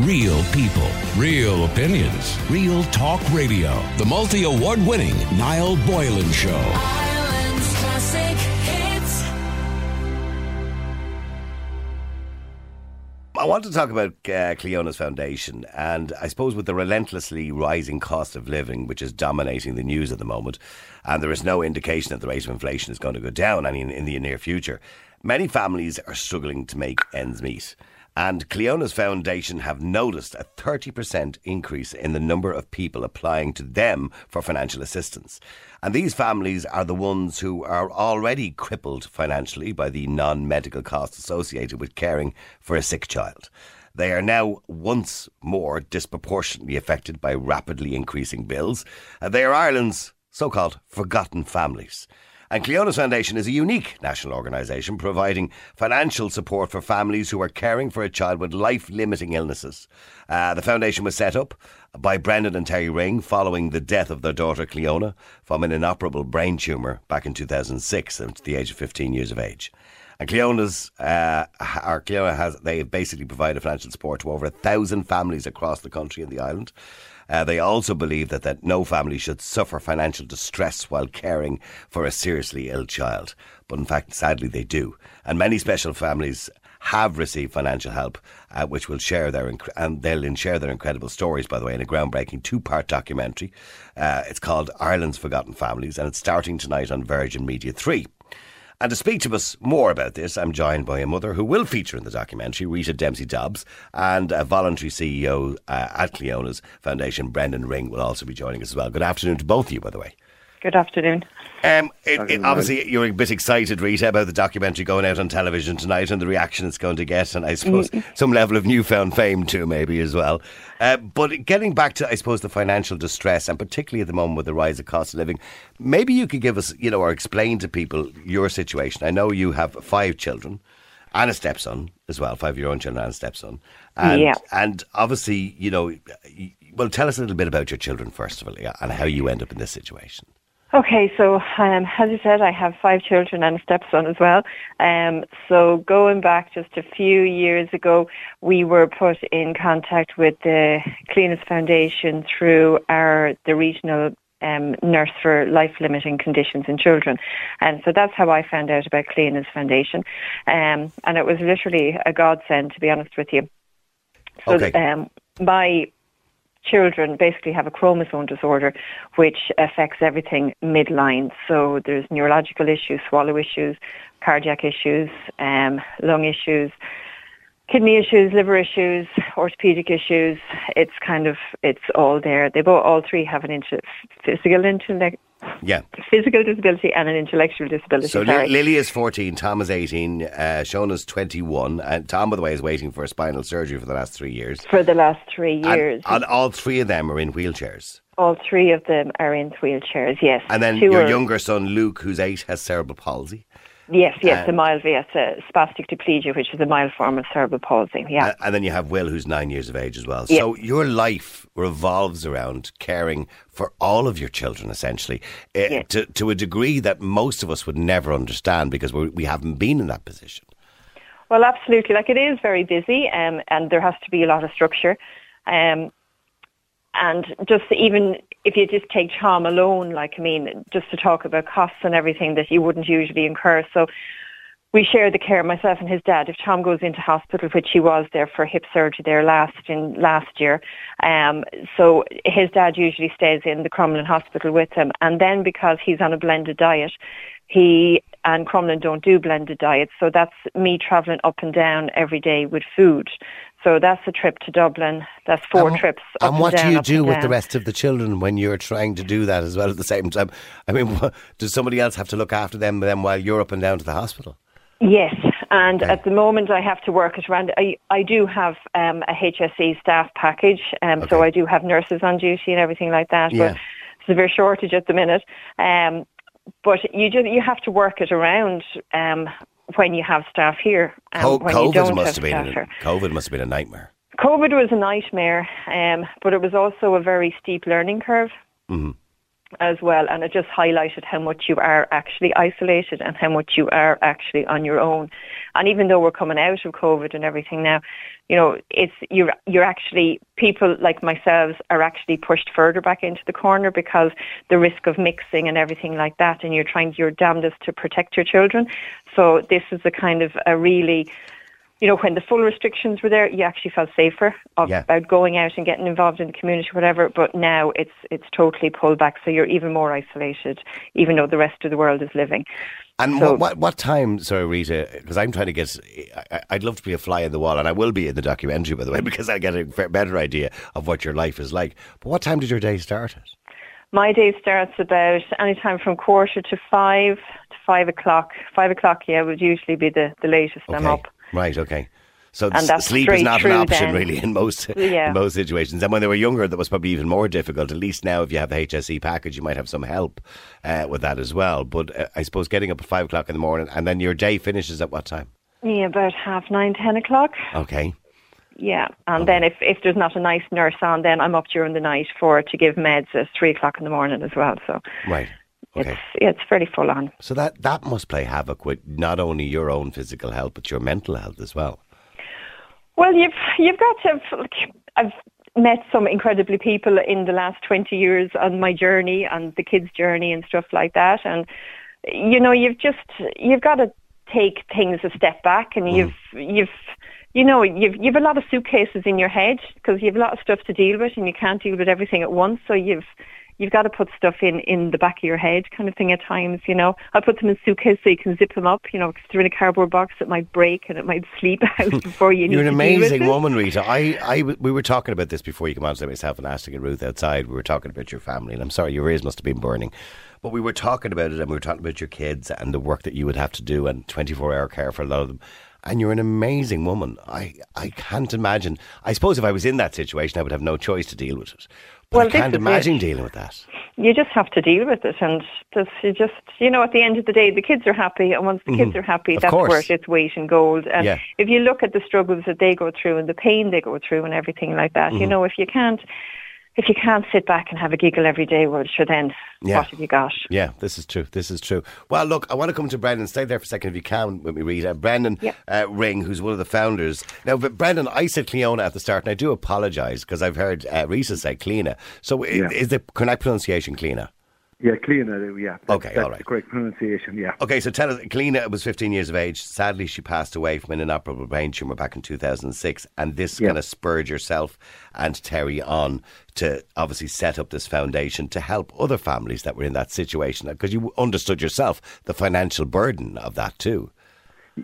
Real people, real opinions, real talk radio. The multi award winning Niall Boylan Show. Ireland's classic hits. I want to talk about uh, Cliona's Foundation, and I suppose with the relentlessly rising cost of living, which is dominating the news at the moment, and there is no indication that the rate of inflation is going to go down any in the near future, many families are struggling to make ends meet. And Cliona's Foundation have noticed a 30% increase in the number of people applying to them for financial assistance. And these families are the ones who are already crippled financially by the non medical costs associated with caring for a sick child. They are now once more disproportionately affected by rapidly increasing bills. Uh, they are Ireland's so called forgotten families. And Cliona's Foundation is a unique national organisation providing financial support for families who are caring for a child with life limiting illnesses. Uh, the foundation was set up by Brendan and Terry Ring following the death of their daughter Cliona from an inoperable brain tumour back in 2006 at the age of 15 years of age. And Cliona's, uh, our Cliona has, they basically provided financial support to over a thousand families across the country and the island. Uh, they also believe that, that no family should suffer financial distress while caring for a seriously ill child. But in fact, sadly, they do. And many special families have received financial help, uh, which will share their inc- and they'll share their incredible stories. By the way, in a groundbreaking two-part documentary, uh, it's called Ireland's Forgotten Families, and it's starting tonight on Virgin Media Three. And to speak to us more about this, I'm joined by a mother who will feature in the documentary, Rita Dempsey Dobbs, and a voluntary CEO uh, at Cleona's Foundation, Brendan Ring, will also be joining us as well. Good afternoon to both of you, by the way. Good afternoon. Um, it, it, obviously, you're a bit excited, Rita, about the documentary going out on television tonight and the reaction it's going to get, and I suppose some level of newfound fame too, maybe as well. Uh, but getting back to, I suppose, the financial distress, and particularly at the moment with the rise of cost of living, maybe you could give us, you know, or explain to people your situation. I know you have five children and a stepson as well, five of your own children and a stepson. And, Yeah. And obviously, you know, well, tell us a little bit about your children first of all, and how you end up in this situation. Okay, so um, as you said, I have five children and a stepson as well. Um, so going back just a few years ago, we were put in contact with the Cliona's Foundation through our the regional um, nurse for life limiting conditions in children, and so that's how I found out about Cliona's Foundation, um, and it was literally a godsend to be honest with you. So Okay. um, my children basically have a chromosome disorder which affects everything midline. So there's neurological issues, swallow issues, cardiac issues, um, lung issues, kidney issues, liver issues, orthopedic issues. It's kind of it's all there. They both all three have an inter- physical intellect. Yeah. Physical disability and an intellectual disability. So. Lily is 14, Tom is 18, uh, Shona's 21, and Tom, by the way, is waiting for a spinal surgery for the last three years. for the last three And, years, and all three of them are in wheelchairs. all three of them are in wheelchairs. Yes, And then Two your are- younger son, Luke, who's eight, has cerebral palsy. Yes, yes, And- the mild yes, uh, spastic diplegia, which is a mild form of cerebral palsy. Yeah. And then you have Will, who's nine years of age as well. So your life revolves around caring for all of your children, essentially, uh, to, to a degree that most of us would never understand because we're, we haven't been in that position. Well, absolutely. Like it is very busy, um, and there has to be a lot of structure. Um, and just even if you just take Tom alone, like I mean, just to talk about costs and everything that you wouldn't usually incur. So we share the care, myself and his dad. If Tom goes into hospital, which he was there for hip surgery there last in last year, um, so his dad usually stays in the Crumlin Hospital with him. And then because he's on a blended diet, he and Crumlin don't do blended diets, so that's me travelling up and down every day with food. So that's a trip to Dublin. That's four And- trips. Up And what down, do you do and with the rest of the children when you're trying to do that as well at the same time? I mean, what, does somebody else have to look after them then while you're up and down to the hospital? Yes, and Okay. at the moment I have to work it around. I, I do have um, a HSE staff package, um, so I do have nurses on duty and everything like that. Yeah. But severe shortage at the minute. Um, but you just you have to work it around um, when you have staff here. Um, Co- when you COVID don't must have have been staff a. COVID must have been a nightmare. COVID was a nightmare, um, but it was also a very steep learning curve. Mhm. As well, and it just highlighted how much you are actually isolated and how much you are actually on your own. And even though we're coming out of COVID and everything now, you know, it's you're you're actually people like myself are actually pushed further back into the corner because the risk of mixing and everything like that, and you're trying your damnedest to protect your children. So this is a kind of a really you know, when the full restrictions were there, you actually felt safer of, Yeah. about going out and getting involved in the community, whatever. But now it's it's totally pulled back, so you're even more isolated, even though the rest of the world is living. And So- what, what what time? Sorry, Rita, because I'm trying to get. I, I'd love to be a fly in the wall, and I will be in the documentary, by the way, because I get a better idea of what your life is like. But what time did your day start at? My day starts about any time from quarter to five to five o'clock. Five o'clock, yeah, would usually be the, the latest I'm up. Right. Okay. So sleep is not an option then. really in most Yeah. in most situations. And when they were younger, that was probably even more difficult. At least now, if you have the HSE package, you might have some help uh, with that as well. But uh, I suppose getting up at five o'clock in the morning, and then your day finishes at what time? Yeah, about half nine, ten o'clock. Okay. Yeah, and then if if there's not a nice nurse on, then I'm up during the night for to give meds at three o'clock in the morning as well. So Right. Okay. it's yeah, it's fairly full on. So that that must play havoc with not only your own physical health but your mental health as well. Well, you've you've got to. I've met some incredibly people in the last twenty years on my journey and the kids' journey and stuff like that, and you know, you've just you've got to take things a step back, and mm. you've you've you know you've you've a lot of suitcases in your head because you've a lot of stuff to deal with, and you can't deal with everything at once, so you've you've got to put stuff in in the back of your head kind of thing at times you know i put them in suitcase so you can zip them up you know 'cause they're in a cardboard box it might break and it might sleep out hmm. before you You're need an to deal with it. You're an amazing woman, Rita. I, I, we were talking about this before you came on to myself and Ashley and Ruth outside. We were talking about your family, and I'm sorry, your ears must have been burning. But we were talking about it, and we were talking about your kids and the work that you would have to do, and 24 hour care for a lot of them. And you're an amazing woman. I, I can't imagine. I suppose if I was in that situation, I would have no choice to deal with it. But Well, I can't imagine it. dealing with that. you just have to deal with it and just you just you know at the end of the day the kids are happy and once the kids are happy Mm-hmm. Of that's course. worth its weight in gold and Yeah. if you look at the struggles that they go through and the pain they go through and everything like that Mm-hmm. you know if you can't if you can't sit back and have a giggle every day well sure then Yeah. what have you got Yeah, this is true. This is true. Well, look, I want to come to Brendan. Stay there for a second if you can with me, Rita. Brendan Yeah. uh, Ring, who's one of the founders. Now, but Brendan, I said Cleona at the start, and I do apologise because I've heard uh, Rita say Cleena. So Yeah. is the correct pronunciation Cleena? Yeah, Cleena, yeah. That- Okay, that's all right. the correct pronunciation, yeah. Okay, so tell us, Cliona was 15 years of age. Sadly, she passed away from an inoperable brain tumour back in 2006. And this Yeah. kind of spurred yourself and Terry on to obviously set up this foundation to help other families that were in that situation. Because you understood yourself the financial burden of that too.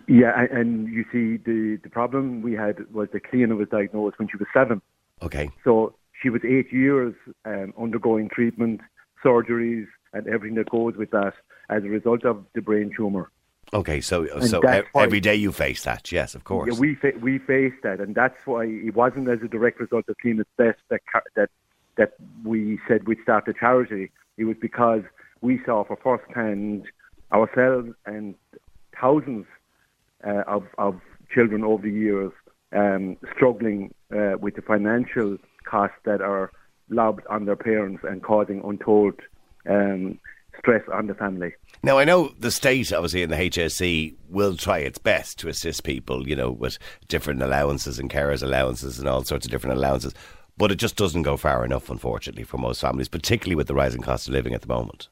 Yeah, and, you see, the, the problem we had was that Cliona was diagnosed when she was seven. Okay. So she was eight years um, undergoing treatment, surgeries, and everything that goes with that as a result of the brain tumour. Okay, so so that's e- why- every day you face that, yes, of course. Yeah, we fa- we faced that, and that's why it wasn't as a direct result of Clean Best that that that we said we'd start the charity. It was because we saw for first hand ourselves and thousands uh, of of children over the years um, struggling uh, with the financial costs that are lobbed on their parents and causing untold um, stress on the family. Now, I know the state, obviously, and the HSE will try its best to assist people, you know, with different allowances and carers' allowances and all sorts of different allowances. But it just doesn't go far enough, unfortunately, for most families, particularly with the rising cost of living at the moment.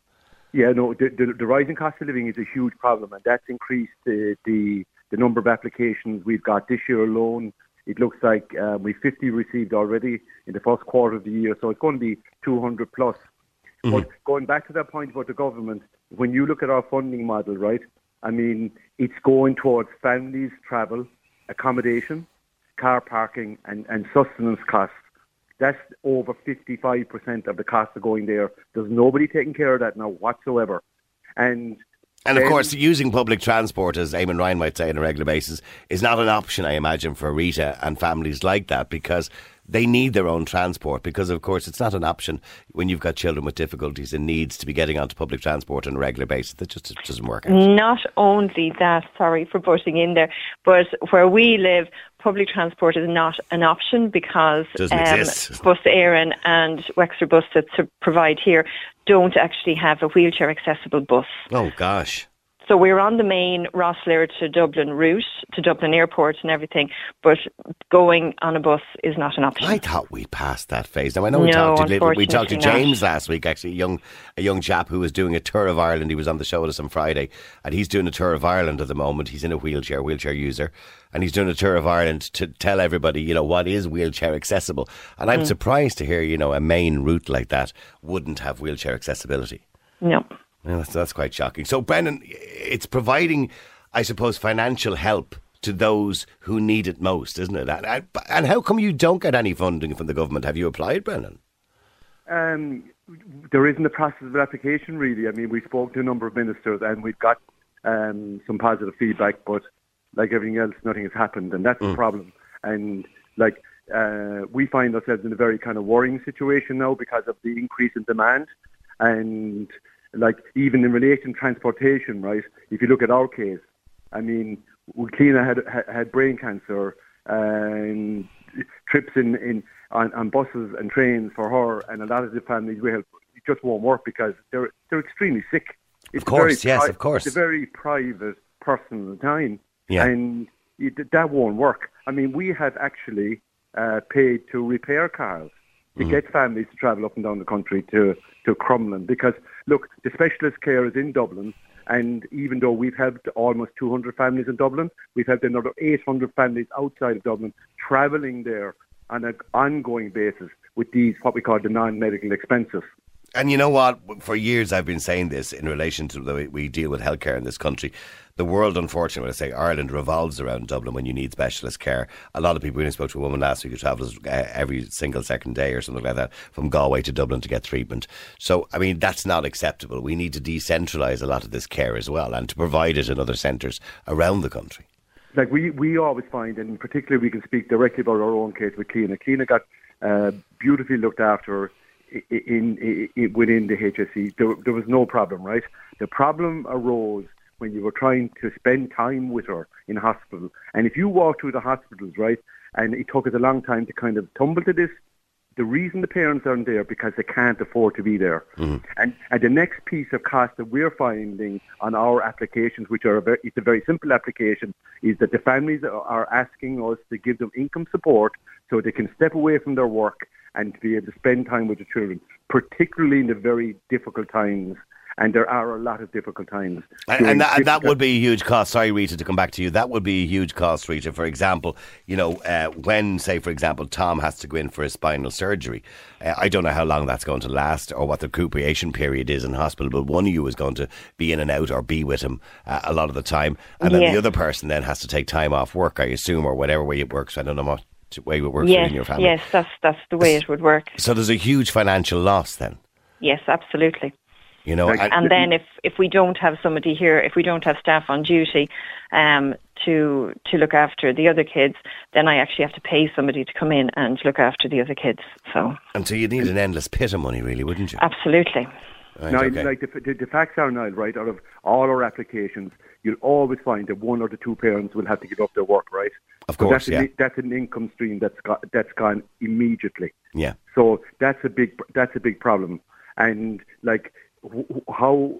Yeah, no, the, the, the rising cost of living is a huge problem, and that's increased the, the, the number of applications we've got this year alone. It looks like uh, we've 50 received already in the first quarter of the year, so it's going to be 200 plus. But going back to that point about the government, when you look at our funding model, right, I mean, it's going towards families' travel, accommodation, car parking, and, and sustenance costs. That's over 55% of the costs are going there. There's nobody taking care of that now whatsoever. And And of course, using public transport, as Eamon Ryan might say on a regular basis, is not an option, I imagine, for Rita and families like that because they need their own transport because, of course, it's not an option when you've got children with difficulties and needs to be getting onto public transport on a regular basis. That just doesn't work out. Not only that, sorry for butting in there, but where we live, public transport is not an option because um, Bus Éireann and Wexford Bus that provide here don't actually have a wheelchair accessible bus. Oh, gosh. So we're on the main Rosslare to Dublin route, to Dublin Airport and everything, but going on a bus is not an option. I thought we passed that phase. Now I know we No, talked to we talked to unfortunately not. James last week. Actually, a young a young chap who was doing a tour of Ireland. He was on the show with us on Friday, and he's doing a tour of Ireland at the moment. He's in a wheelchair, wheelchair user, and he's doing a tour of Ireland to tell everybody, you know, what is wheelchair accessible. And Mm. I'm surprised to hear, you know, a main route like that wouldn't have wheelchair accessibility. No. Yeah, that's, that's quite shocking. So, Brendan, it's providing, I suppose, financial help to those who need it most, isn't it? And, and- how come you don't get any funding from the government? Have you applied, Brendan? Um, there isn't a process of application really. I mean, we spoke to a number of ministers and we've got um, some positive feedback, but like everything else, nothing has happened, and that's the problem. And like uh, we find ourselves in a very kind of worrying situation now because of the increase in demand, and like even in relation to transportation, right? If you look at our case, I mean, Cliona had had, had brain cancer, and trips in, in on, on buses and trains for her, and a lot of the families we help it just won't work because they're they're extremely sick. It's a course, yes, of course. It's a very private, personal time, Yeah. and it, that won't work. I mean, we have actually uh, paid to repair cars to Mm. get families to travel up and down the country to to Crumlin because look, the specialist care is in Dublin. And even though we've helped almost 200 families in Dublin, we've helped another 800 families outside of Dublin travelling there on an ongoing basis with these, what we call the non-medical expenses. And you know what? For years I've been saying this in relation to the way we deal with healthcare in this country. The world, unfortunately, when I say Ireland, revolves around Dublin when you need specialist care. A lot of people, I spoke to a woman last week who travels uh, every single second day or something like that from Galway to Dublin to get treatment. So, I mean, that's not acceptable. We need to decentralise a lot of this care as well and to provide it in other centres around the country. like we we always find, and particularly we can speak directly about our own case with Cliona. Cliona got uh, beautifully looked after in, in, in within the HSE. There, there was no problem, right? The problem arose when you were trying to spend time with her in hospital, and if you walk through the hospitals, right, and it took us a long time to kind of tumble to this. The reason the parents aren't there because they can't afford to be there. Mm-hmm. And, and the next piece of cost that we're finding on our applications, which are a very, it's a very simple application, is that the families are asking us to give them income support so they can step away from their work and to be able to spend time with the children, particularly in the very difficult times. And there are a lot of difficult times. And, and, that, and that would be a huge cost. Sorry, Rita, to come back to you. That would be a huge cost, Rita. For example, you know, uh, when, say, for example, Tom has to go in for a spinal surgery, uh, I don't know how long that's going to last or what the recuperation period is in hospital, but one of you is going to be in and out or be with him uh, a lot of the time. And then Yeah. the other person then has to take time off work, I assume, or whatever way it works. I don't know what way it works for you Yes, and your family. yes, that's that's the way it would work. So there's a huge financial loss then, Yes, absolutely. you know. And- And then if, if we don't have somebody here, if we don't have staff on duty um, to to look after the other kids, then I actually have to pay somebody to come in and look after the other kids. So and so you'd need an endless pit of money, really, wouldn't you? absolutely. Right, Now, okay. like the, the, the facts are now, right, out of all our applications, you'll always find that one or the two parents will have to give up their work, right? Of So course, that's yeah. An, that's an income stream that's got, that's gone immediately. yeah. So that's a big that's a big problem. And like how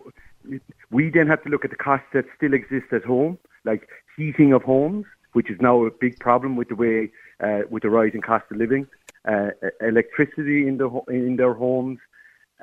we then have to look at the costs that still exist at home, like heating of homes, which is now a big problem with the way uh, with the rising cost of living, uh, electricity in the in their homes,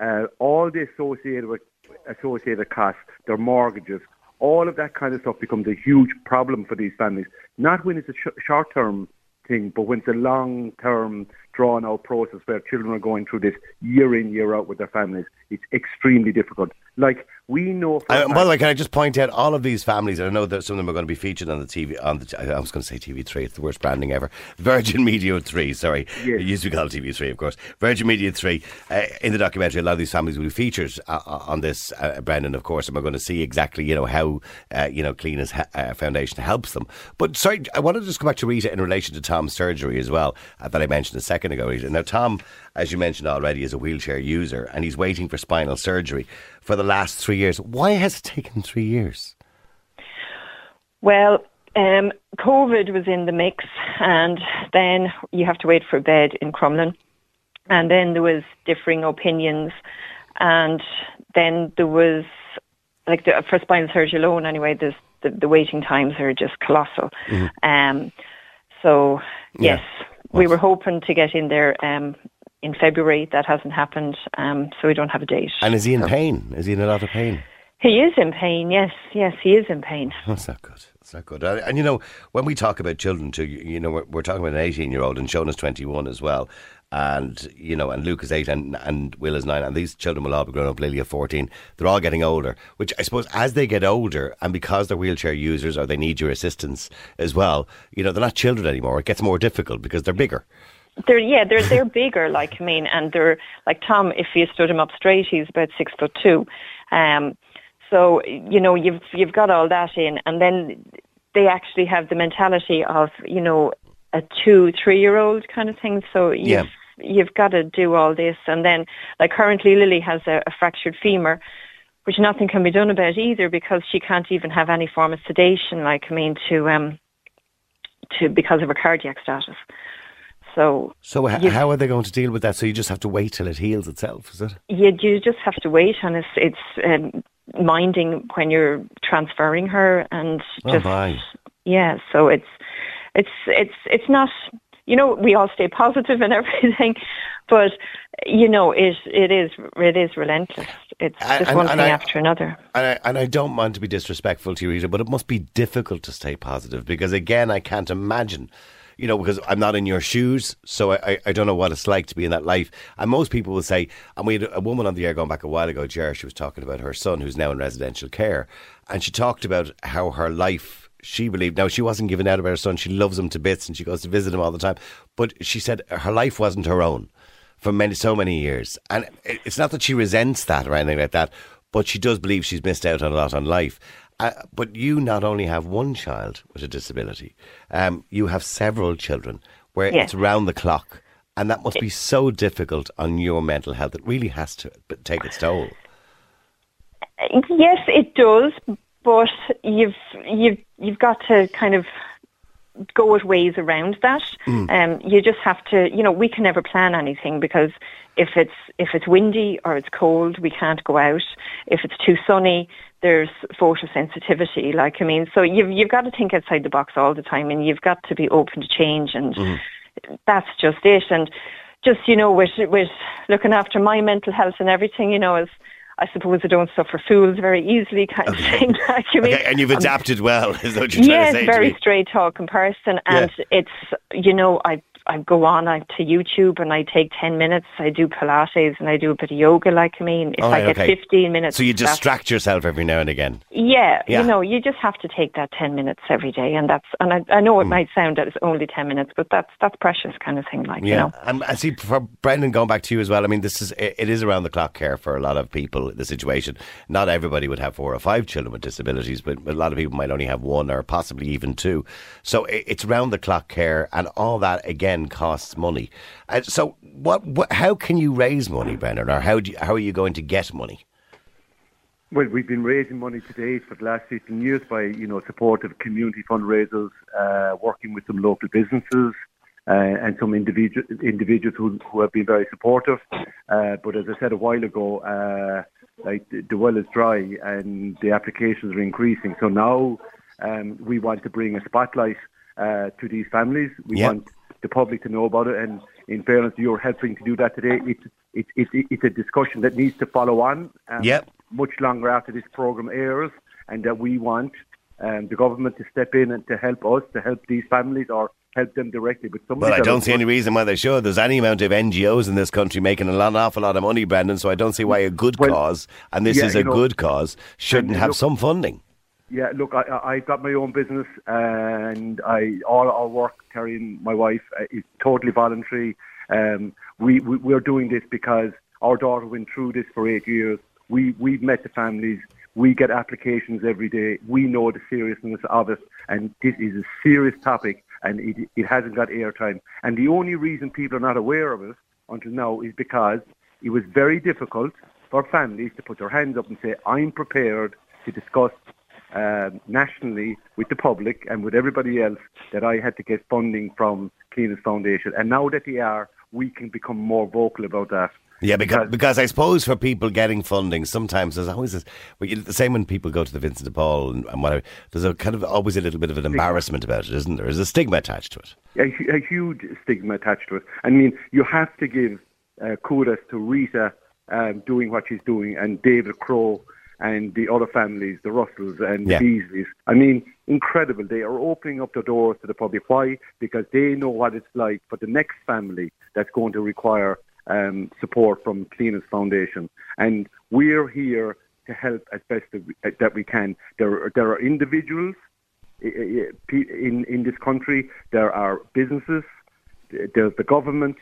uh, all the associated with associated costs, their mortgages, all of that kind of stuff becomes a huge problem for these families. Not when it's a sh- short term thing, but when it's a long term, drawn out process where children are going through this year in, year out with their families, it's extremely difficult. Like we know. And by the way, can I just point out all of these families? and I know that some of them are going to be featured on the TV. On the I was going to say TV three. It's the worst branding ever. Virgin Media three. Sorry, Yes. it used to be called TV three, of course. Virgin Media three. Uh, in the documentary, a lot of these families will be featured uh, uh, on this, uh, Brendan, of course, and we're going to see exactly you know how uh, you know Cliona's ha- uh, Foundation helps them. But sorry, I wanted to just come back to Rita in relation to Tom's surgery as well uh, that I mentioned a second ago. Rita. Now, Tom, as you mentioned already, is a wheelchair user and he's waiting for spinal surgery for the last three years. Why has it taken three years? Well, um, COVID was in the mix, and then you have to wait for a bed in Crumlin, and then there was differing opinions, and then there was like the, for spinal surgery alone. Anyway, the the waiting times are just colossal. Um, so Yeah. Yes, we were hoping to get in there um, in February. That hasn't happened, um, so we don't have a date. And is he in pain? Is he in a lot of pain? He is in pain. Yes, yes, he is in pain. That's not good. That's not good. And, and you know, when we talk about children, too, you, know, we're, we're talking about an 18 year old, and Shauna's 21 as well. And, you know, and Luke is 8 and, and Will is 9. And these children will all be grown up, Lily at 14. They're all getting older, which I suppose as they get older, and because they're wheelchair users or they need your assistance as well, you know, they're not children anymore. It gets more difficult because they're bigger. They're yeah, they're they're bigger. Like I mean, and they're like Tom. If you stood him up straight, he's about six foot two. Um, so you know you've you've got all that in, and then they actually have the mentality of you know a two three year old kind of thing. So you've Yeah. you've got to do all this, and then like currently Lily has a, a fractured femur. Which nothing can be done about either because she can't even have any form of sedation, like I mean, to um, to because of her cardiac status. So So, h- You- how are they going to deal with that? So, you just have to wait till it heals itself, is it? you, you just have to wait, and it's it's um, minding when you're transferring her, and Oh, just my. yeah. So it's it's it's it's not. You know, we all stay positive and everything, but you know, it it is it is relentless. It's And- just and- one and thing I- after another. And I, and I don't want to be disrespectful to you, Rita, but it must be difficult to stay positive because, again, I can't imagine, you know, because I'm not in your shoes, so I, I, don't know what it's like to be in that life. And most people will say, and we had a woman on the air going back a while ago, Jer, she was talking about her son who's now in residential care, and she talked about how her life. She believed now she wasn't giving out about her son. She loves him to bits and she goes to visit him all the time. But she said her life wasn't her own for many so many years. And it's not that she resents that or anything like that, but she does believe she's missed out on a lot on life. Uh, but you not only have one child with a disability, um, you have several children where Yes. it's round the clock. And that must be so difficult on your mental health. It really has to take its toll. Yes, it does, but you've you've you've got to kind of go with ways around that. Um, you just have to, you know, we can never plan anything because if it's if it's windy or it's cold, we can't go out. If it's too sunny, there's photosensitivity. Like I mean, so you've you've got to think outside the box all the time, and you've got to be open to change, and mm-hmm. that's just it. And just you know, with with looking after my mental health and everything, you know, is I suppose I don't suffer fools very easily, kind of thing. Like, I mean, Okay, and you've I'm- adapted well, is what you're trying yes, to say very to me. straight talking person, and it's you know I I go on I, to YouTube and I take ten minutes. I do Pilates and I do a bit of yoga. Like I mean, if All I get okay. fifteen minutes, So you distract yourself every now and again. Yeah, Yeah. you know, you just have to take that ten minutes every day, and that's and I, I know it Hmm. might sound that it's only ten minutes, but that's that's precious kind of thing. Like you know. and I see for Brendan going back to you as well. I mean, this is it it is around the clock care for a lot of people. The situation, not everybody would have four or five children with disabilities, but, a lot of people might only have one or possibly even two. So it, it's round the clock care, and all that again costs money. And so, what, what? How can you raise money, Brendan, or how do you, how are you going to get money? Well, we've been raising money to date for the last 15 years by, you know, support of community fundraisers, uh, working with some local businesses uh, and some individual, individuals who, who have been very supportive. Uh, but as I said a while ago, uh, like the, the well is dry and the applications are increasing. So now um, we want to bring a spotlight uh, to these families. We Yeah. want the public to know about it. And in fairness, you're helping to do that today. It's it's it's, it's a discussion that needs to follow on. Um, Yep. Much longer after this program airs, and that we want um, the government to step in and to help us, to help these families, or help them directly. But Well, I don't see any reason why they should. There's any amount of NGOs in this country making a lot, an awful lot of money, Brendan. So I don't see why a good Well, cause, and this yeah, is a know, good cause, shouldn't have look- some funding. Yeah, look, I, I've got my own business, and I all our work, Terry and my wife, uh, is totally voluntary. Um, we, we we're doing this because our daughter went through this for eight years. We we've met the families. We get applications every day. We know the seriousness of it, and this is a serious topic, and it it hasn't got airtime. And the only reason people are not aware of it until now is because it was very difficult for families to put their hands up and say, "I'm prepared to discuss um, nationally with the public and with everybody else that I had to get funding from Cliona's Foundation. And now that they are, we can become more vocal about that. Yeah, because, because I suppose for people getting funding, sometimes there's always this, well, the same when people go to the Vincent de Paul and, and whatever, there's a kind of always a little bit of an embarrassment about it, isn't there? There's a stigma attached to it. a, a huge stigma attached to it. I mean, you have to give uh, kudos to Rita um, doing what she's doing and David Crow and the other families, the Russells and Yeah. the Beasleys. I mean, incredible. They are opening up the doors to the public. Why? Because they know what it's like for the next family that's going to require um, support from Cliona's Foundation. And we're here to help as best that we, can. There, are- there are individuals in in this country. There are businesses. There's the government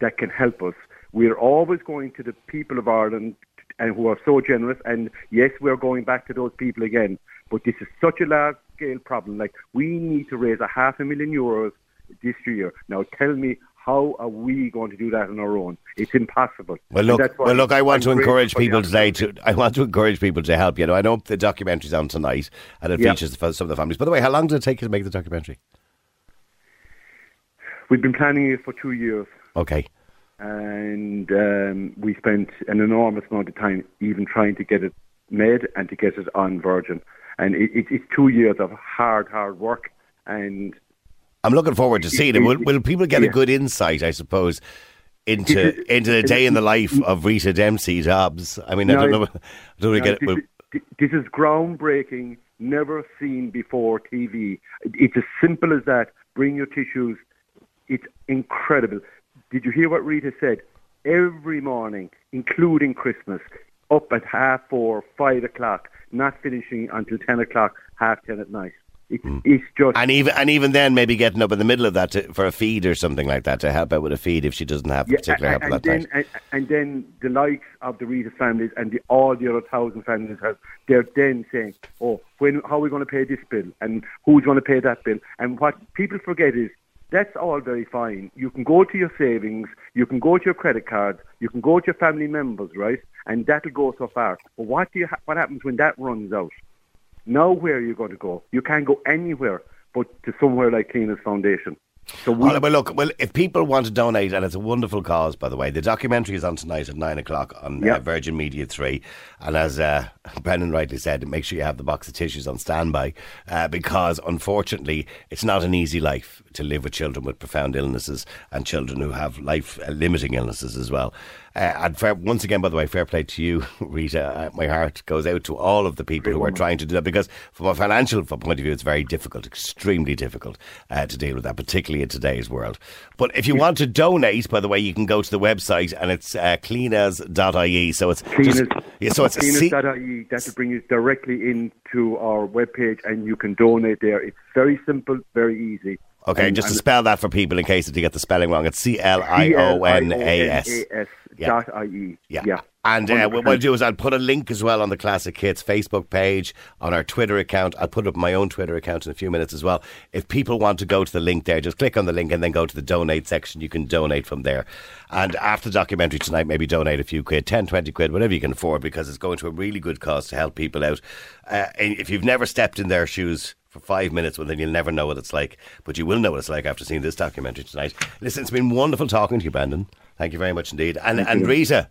that can help us. We're always going to the people of Ireland and who are so generous. And yes, we're going back to those people again. But this is such a large scale problem. Like we need to raise a half a million euros this year. Now tell me. How are we going to do that on our own? It's impossible. Well, look, well, look. I want I'm to encourage people today to. I want to encourage people to help. You know, I know the documentary's on tonight, and it Yeah. features the- some of the families. By the way, how long did it take you to make the documentary? We've been planning it for two years. Okay, and um, we spent an enormous amount of time even trying to get it made and to get it on Virgin. And it, it, it's two years of hard, hard work. And I'm looking forward to seeing it. Will, will people get a good insight? I suppose. Into into the day in the life of Rita Dempsey Dobbs. I mean, I don't know. I don't really now, get it. this, Well, this is groundbreaking, never seen before TV. It's as simple as that. Bring your tissues. It's incredible. Did you hear what Rita said? Every morning, including Christmas, up at half four, five o'clock, not finishing until ten o'clock, half ten at night. It's, hmm. it's just and even and even then, maybe getting up in the middle of that to, for a feed or something like that to help out with a feed if she doesn't have the particular help and, at and that then, time. and, and then the likes of the Rita families and the, all the other thousand families have, they're then saying, oh, when, how are we going to pay this bill? And who's going to pay that bill? And what people forget is that's all very fine. You can go to your savings, you can go to your credit cards, you can go to your family members, right? And that'll go so far. But what do you ha- what happens when that runs out? Now where are you going to go? You can't go anywhere but to somewhere like Cliona's Foundation. So we, Well, well, look, well, if people want to donate, and it's a wonderful cause, by the way, the documentary is on tonight at nine o'clock on uh, Virgin Media 3. And as uh, Brendan rightly said, make sure you have the box of tissues on standby uh, because, unfortunately, it's not an easy life to live with children with profound illnesses and children who have life uh, limiting illnesses as well. Uh, and fair, once again, by the way, fair play to you, Rita. Uh, my heart goes out to all of the people who are trying to do that because, from a financial point of view, it's very difficult, extremely difficult uh, to deal with that, particularly in today's world. But if you want to donate, by the way, you can go to the website and it's uh, clionas.ie. So it's Clionas, just, yeah, so it's clionas.ie. That'll bring you directly into our webpage and you can donate there. It's very simple, very easy. Okay, And- just to and spell that for people in case if you get the spelling wrong. It's C L I O N A S. Dot IE. Yeah. yeah. And uh, what I'll do is I'll put a link as well on the Classic Hits Facebook page, on our Twitter account. I'll put up my own Twitter account in a few minutes as well. If people want to go to the link there, just click on the link and then go to the donate section. You can donate from there. And after the documentary tonight, maybe donate a few quid, 10, 20 quid, whatever you can afford, because it's going to a really good cause to help people out. Uh, and if you've never stepped in their shoes, for five minutes, well, then you'll never know what it's like. But you will know what it's like after seeing this documentary tonight. Listen, it's been wonderful talking to you, Brandon. Thank you very much indeed. And, and Rita,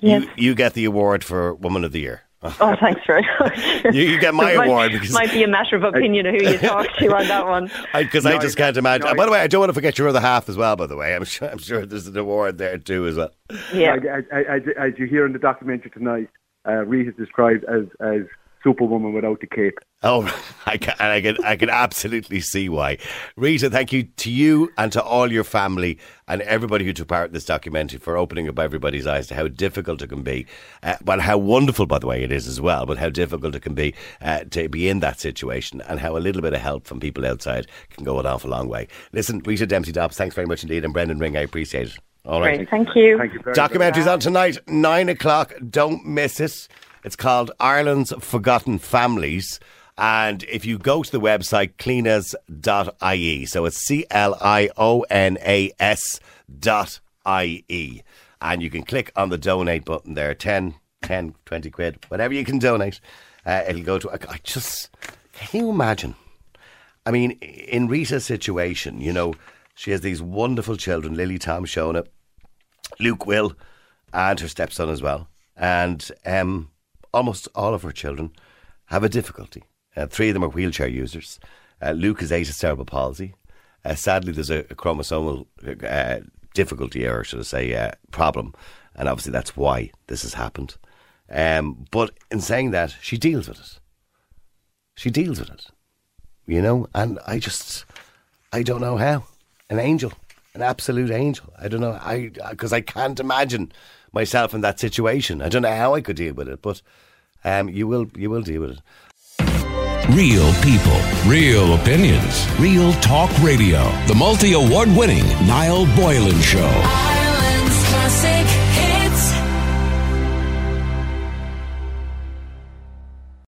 Yes. you, you get the award for Woman of the Year. Oh, thanks very much. You- you get my might- award because- it might be a matter of opinion of who you talk to on that one. Because I, No, just can't imagine. no, by the way, I don't want to forget your other half as well. By the way, I'm sure I'm sure there's an award there too as well. Yeah. As, as, as, as you hear in the documentary tonight, uh, Rita is described as, as superwoman without the cape. Oh, I can, and I can, I can absolutely see why. Rita, thank you to you and to all your family and everybody who took part in this documentary for opening up everybody's eyes to how difficult it can be, uh, but how wonderful, by the way, it is as well. But how difficult it can be uh, to be in that situation, and how a little bit of help from people outside can go an awful long way. Listen, Rita Dempsey Dobbs, thanks very much indeed, and Brendan Ring, I appreciate it. All right. Great, thank you. Thank you very much. Documentary's on tonight, nine o'clock. Don't miss it. It's called Ireland's Forgotten Families. And if you go to the website clionas.ie, so it's C L I O N A S dot I E, and you can click on the donate button there 10, 10, 20 quid, whatever you can donate. Uh, it'll go to. I, just. Can you imagine? I mean, in Rita's situation, you know, she has these wonderful children Lily, Tom, Shona, Luke, Will, and her stepson as well. And um, almost all of her children have a difficulty. Uh, three of them are wheelchair users. Uh, Luke has AS cerebral palsy. Uh, sadly, there's a, a chromosomal uh, difficulty, or should I say, uh, problem. And obviously, that's why this has happened. Um, but in saying that, she deals with it. She deals with it you know. And I just, I don't know how. An angel, an absolute angel. I don't know. I because I can't imagine myself in that situation. I don't know how I could deal with it, but um, you will, you will deal with it. Real people, real opinions, real talk radio. The multi award winning Niall Boylan Show. Ireland's classic